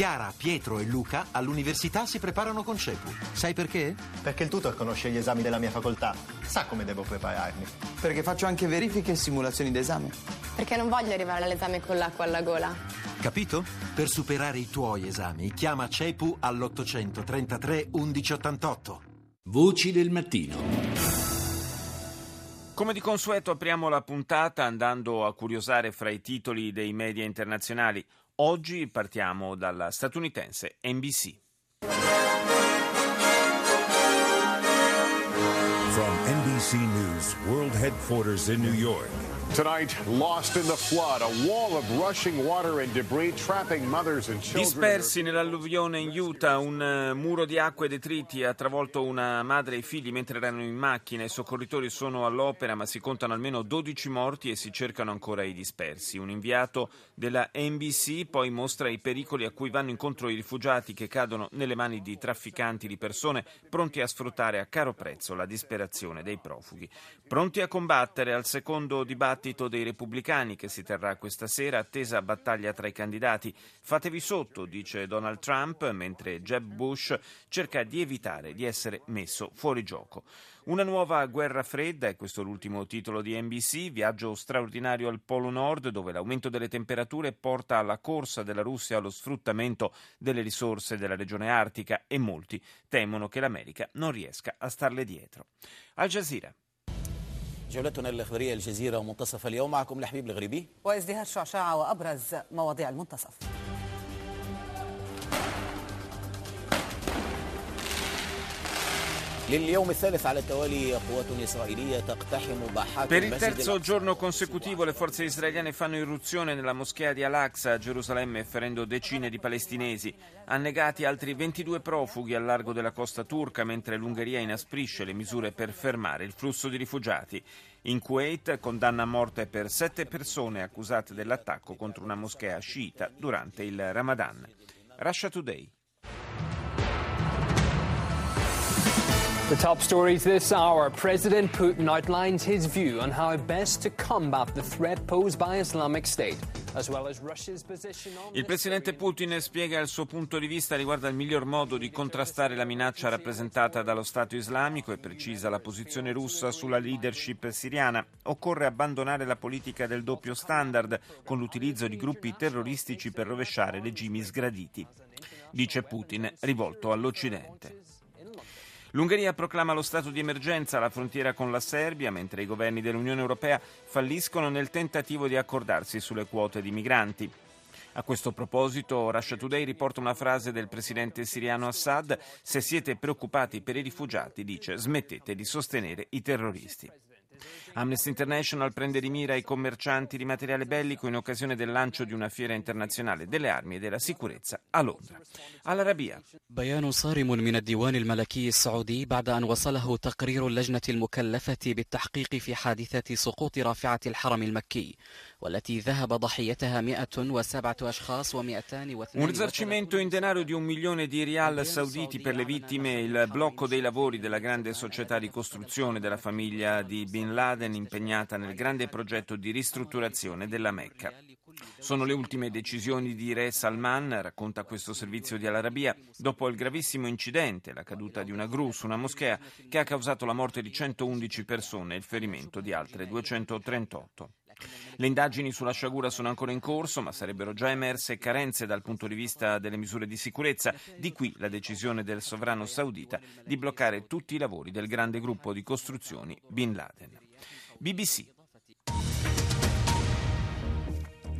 Chiara, Pietro e Luca all'università si preparano con CEPU. Sai perché? Perché il tutor conosce gli esami della mia facoltà, sa come devo prepararmi. Perché faccio anche verifiche e simulazioni d'esame. Perché non voglio arrivare all'esame con l'acqua alla gola. Capito? Per superare i tuoi esami, chiama CEPU all'833 1188. Voci del mattino. Come di consueto apriamo la puntata andando a curiosare fra i titoli dei media internazionali. Oggi partiamo dalla statunitense NBC. From NBC News World Headquarters in New York. Tonight, lost in the flood, a wall of rushing water and debris trapping mothers and children. Dispersi nell'alluvione in Utah, un uh, muro di acqua e detriti ha travolto una madre e i figli mentre erano in macchina. I soccorritori sono all'opera, ma si contano almeno 12 morti e si cercano ancora i dispersi. Un inviato della NBC poi mostra i pericoli a cui vanno incontro i rifugiati che cadono nelle mani di trafficanti di persone pronti a sfruttare a caro prezzo la disperazione dei profughi. Pronti a combattere al secondo dibattito dei repubblicani che si terrà questa sera, attesa battaglia tra i candidati. Fatevi sotto, dice Donald Trump, mentre Jeb Bush cerca di evitare di essere messo fuori gioco. Una nuova guerra fredda, è questo l'ultimo titolo di NBC, viaggio straordinario al Polo Nord dove l'aumento delle temperature porta alla corsa della Russia allo sfruttamento delle risorse della regione artica e molti temono che l'America non riesca a starle dietro. Al Jazeera. جولتنا الإخبارية الجزيرة منتصف اليوم معكم لحبيب الغريبي. وإزدهار شعشعة وأبرز مواضيع المنتصف. Per il terzo giorno consecutivo le forze israeliane fanno irruzione nella moschea di Al-Aqsa a Gerusalemme ferendo decine di palestinesi. Annegati altri 22 profughi al largo della costa turca mentre l'Ungheria inasprisce le misure per fermare il flusso di rifugiati. In Kuwait condanna a morte per sette persone accusate dell'attacco contro una moschea sciita durante il Ramadan. Russia Today. The top stories this hour. President Putin outlines his view on how best to combat the threat posed by Islamic State, Il presidente Putin spiega il suo punto di vista riguardo al miglior modo di contrastare la minaccia rappresentata dallo Stato islamico e precisa la posizione russa sulla leadership siriana. Occorre abbandonare la politica del doppio standard con l'utilizzo di gruppi terroristici per rovesciare regimi sgraditi, dice Putin, rivolto all'Occidente. L'Ungheria proclama lo stato di emergenza alla frontiera con la Serbia, mentre i governi dell'Unione Europea falliscono nel tentativo di accordarsi sulle quote di migranti. A questo proposito, Russia Today riporta una frase del presidente siriano Assad: Se siete preoccupati per i rifugiati, dice, smettete di sostenere i terroristi. Amnesty International prende di mira i commercianti di materiale bellico in occasione del lancio di una fiera internazionale delle armi e della sicurezza a Londra. All'Arabia. بيان صارم من الديوان الملكي السعودي بعد أن وصله تقرير اللجنة المكلفة بالتحقيق في حادثة سقوط رافعة الحرم المكي Un risarcimento in denaro di un milione di rial sauditi per le vittime e il blocco dei lavori della grande società di costruzione della famiglia di Bin Laden impegnata nel grande progetto di ristrutturazione della Mecca. Sono le ultime decisioni di Re Salman, racconta questo servizio di Al-Arabia, dopo il gravissimo incidente, la caduta di una gru su una moschea, che ha causato la morte di 111 persone e il ferimento di altre 238. Le indagini sulla sciagura sono ancora in corso, ma sarebbero già emerse carenze dal punto di vista delle misure di sicurezza, di qui la decisione del sovrano saudita di bloccare tutti i lavori del grande gruppo di costruzioni Bin Laden. BBC.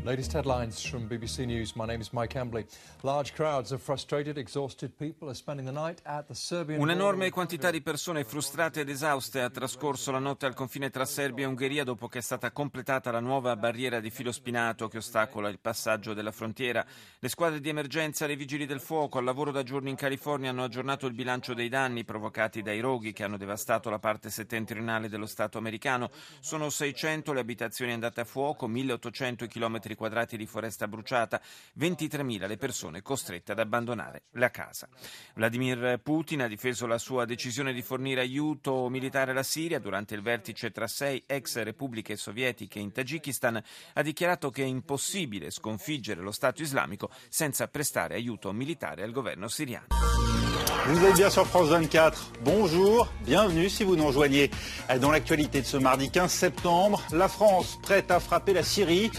Latest headlines from BBC News. My name is Mike Embley. Large crowds of frustrated, exhausted people are spending the night at the Serbian Un'enorme quantità di persone frustrate ed esauste ha trascorso la notte al confine tra Serbia e Ungheria dopo che è stata completata la nuova barriera di filo spinato che ostacola il passaggio della frontiera. Le squadre di emergenza e i vigili del fuoco al lavoro da giorni in California hanno aggiornato il bilancio dei danni provocati dai roghi che hanno devastato la parte settentrionale dello Stato americano. Sono 600 le abitazioni andate a fuoco, 1800 i chilometri km quadrati di foresta bruciata, 23.000 le persone costrette ad abbandonare la casa. Vladimir Putin ha difeso la sua decisione di fornire aiuto militare alla Siria durante il vertice tra sei ex repubbliche sovietiche in Tagikistan. Ha dichiarato che è impossibile sconfiggere lo Stato islamico senza prestare aiuto militare al governo siriano. Vous êtes bien sur France 24. Bonjour, bienvenue si vous nous rejoignez. Dans l'actualité de ce mardi 15 septembre, la France prête à frapper la Syrie.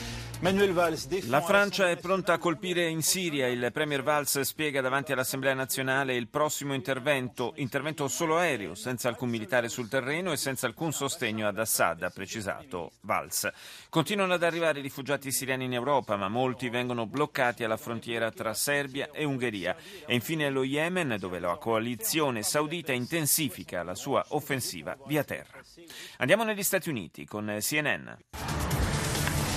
La Francia è pronta a colpire in Siria. Il Premier Valls spiega davanti all'Assemblea nazionale il prossimo intervento, intervento solo aereo, senza alcun militare sul terreno e senza alcun sostegno ad Assad, ha precisato Valls. Continuano ad arrivare i rifugiati siriani in Europa, ma molti vengono bloccati alla frontiera tra Serbia e Ungheria. E infine lo Yemen, dove la coalizione saudita intensifica la sua offensiva via terra. Andiamo negli Stati Uniti con CNN.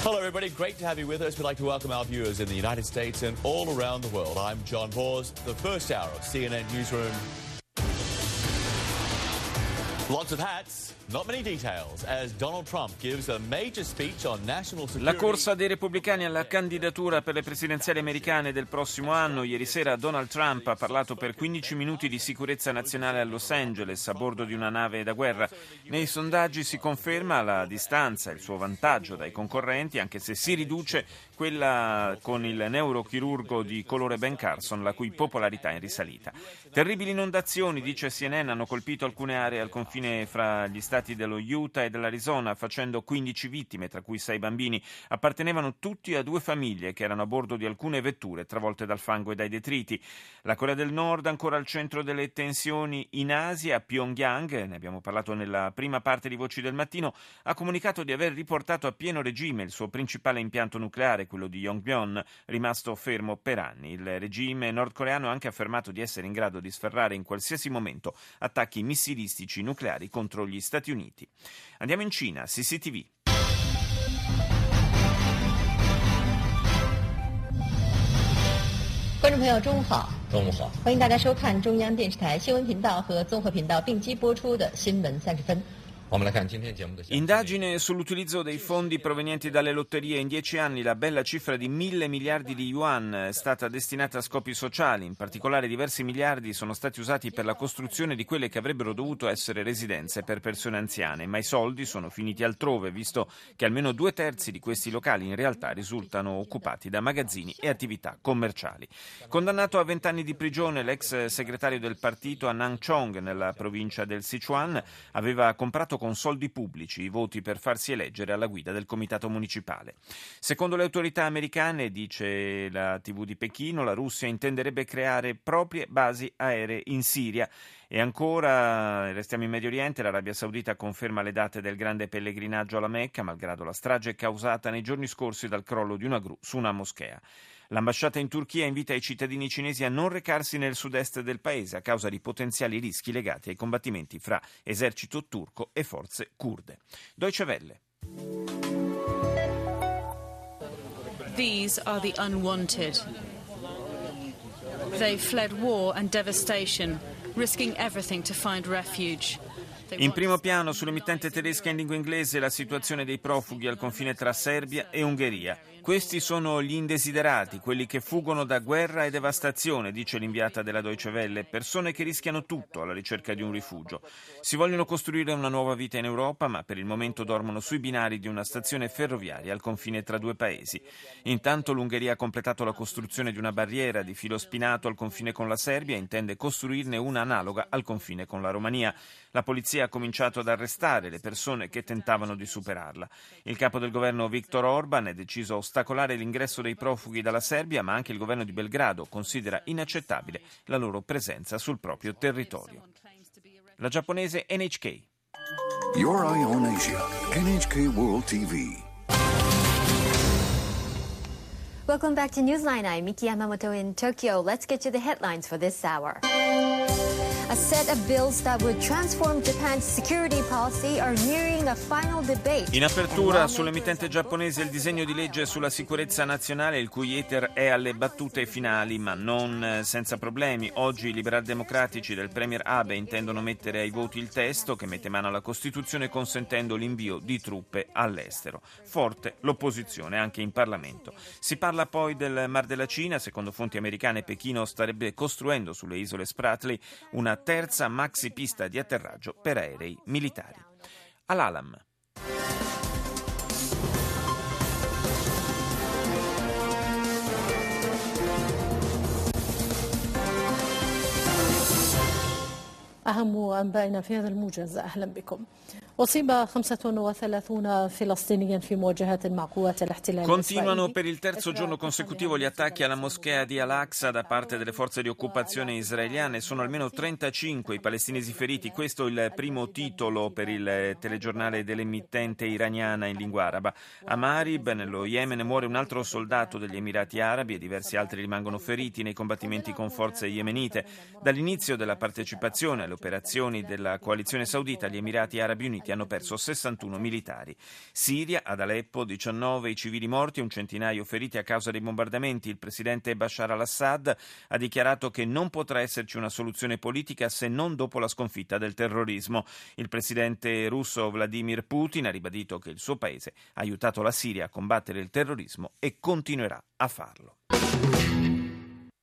Hello, everybody. Great to have you with us. We'd like to welcome our viewers in the United States and all around the world. I'm John Bors, the first hour of CNN Newsroom. La corsa dei repubblicani alla candidatura per le presidenziali americane del prossimo anno. Ieri sera Donald Trump ha parlato per 15 minuti di sicurezza nazionale a Los Angeles a bordo di una nave da guerra. Nei sondaggi si conferma la distanza il suo vantaggio dai concorrenti, anche se si riduce quella con il neurochirurgo di colore Ben Carson, la cui popolarità è in risalita. Terribili inondazioni, dice CNN, hanno colpito alcune aree al confine fra gli stati dello Utah e dell'Arizona, facendo 15 vittime, tra cui 6 bambini. Appartenevano tutti a due famiglie che erano a bordo di alcune vetture travolte dal fango e dai detriti. La Corea del Nord ancora al centro delle tensioni in Asia, Pyongyang, ne abbiamo parlato nella prima parte di Voci del Mattino, ha comunicato di aver riportato a pieno regime il suo principale impianto nucleare, quello di Yongbyon, rimasto fermo per anni. Il regime nordcoreano ha anche affermato di essere in grado di sferrare in qualsiasi momento attacchi missilistici nucleari contro gli Stati Uniti. Andiamo in Cina, CCTV. Indagine sull'utilizzo dei fondi provenienti dalle lotterie. In dieci anni la bella cifra di mille miliardi di yuan è stata destinata a scopi sociali. In particolare diversi miliardi sono stati usati per la costruzione di quelle che avrebbero dovuto essere residenze per persone anziane, ma i soldi sono finiti altrove, visto che almeno due terzi di questi locali in realtà risultano occupati da magazzini e attività commerciali. Condannato a vent'anni di prigione l'ex segretario del partito a Nanchong, nella provincia del Sichuan, aveva comprato con soldi pubblici i voti per farsi eleggere alla guida del comitato municipale. Secondo le autorità americane, dice la TV di Pechino, la Russia intenderebbe creare proprie basi aeree in Siria. E ancora, restiamo in Medio Oriente, l'Arabia Saudita conferma le date del grande pellegrinaggio alla Mecca, malgrado la strage causata nei giorni scorsi dal crollo di una gru su una moschea. L'ambasciata in Turchia invita i cittadini cinesi a non recarsi nel sud-est del paese a causa di potenziali rischi legati ai combattimenti fra esercito turco e forze kurde. Deutsche Welle. These are the unwanted. They fled war and devastation, risking everything to find refuge. In primo piano sull'emittente tedesca in lingua inglese la situazione dei profughi al confine tra Serbia e Ungheria. Questi sono gli indesiderati, quelli che fuggono da guerra e devastazione, dice l'inviata della Deutsche Welle, persone che rischiano tutto alla ricerca di un rifugio. Si vogliono costruire una nuova vita in Europa, ma per il momento dormono sui binari di una stazione ferroviaria al confine tra due paesi. Intanto l'Ungheria ha completato la costruzione di una barriera di filo spinato al confine con la Serbia e intende costruirne una analoga al confine con la Romania. La polizia ha cominciato ad arrestare le persone che tentavano di superarla. Il capo del governo Viktor Orban è deciso a ostacolare l'ingresso dei profughi dalla Serbia, ma anche il governo di Belgrado considera inaccettabile la loro presenza sul proprio territorio. La giapponese NHK. Your Eye on Asia, NHK World TV. Welcome back to Newsline. I'm Miki Yamamoto in Tokyo. Let's get to the headlines for this hour. A set of bills that would transform Japan's security policy are nearing a final debate. In apertura sull'emittente giapponese il disegno di legge sulla sicurezza nazionale, il cui iter è alle battute finali, ma non eh, senza problemi. Oggi i liberal democratici del Premier Abe intendono mettere ai voti il testo che mette mano alla Costituzione consentendo l'invio di truppe all'estero. Forte l'opposizione anche in Parlamento. Si parla poi del Mar della Cina, secondo fonti americane Pechino starebbe costruendo sulle isole Spratly una terza maxi pista di atterraggio per aerei militari. All'Alam. أهم أنبائنا في هذا الموجز أهلا بكم أصيب 35 فلسطينيا في مواجهات مع قوات الاحتلال Continuano per il terzo giorno consecutivo gli attacchi alla moschea di Al-Aqsa da parte delle forze di occupazione israeliane. Sono almeno 35 i palestinesi feriti. Questo è il primo titolo per il telegiornale dell'emittente iraniana in lingua araba. A Marib, nello Yemen, muore un altro soldato degli Emirati Arabi e diversi altri rimangono feriti nei combattimenti con forze yemenite. Dall'inizio della partecipazione alle operazioni della coalizione saudita, gli Emirati Arabi Uniti hanno perso 61 militari. Siria, ad Aleppo, 19 i civili morti e un centinaio feriti a causa dei bombardamenti. Il presidente Bashar al-Assad ha dichiarato che non potrà esserci una soluzione politica se non dopo la sconfitta del terrorismo. Il presidente russo Vladimir Putin ha ribadito che il suo paese ha aiutato la Siria a combattere il terrorismo e continuerà a farlo.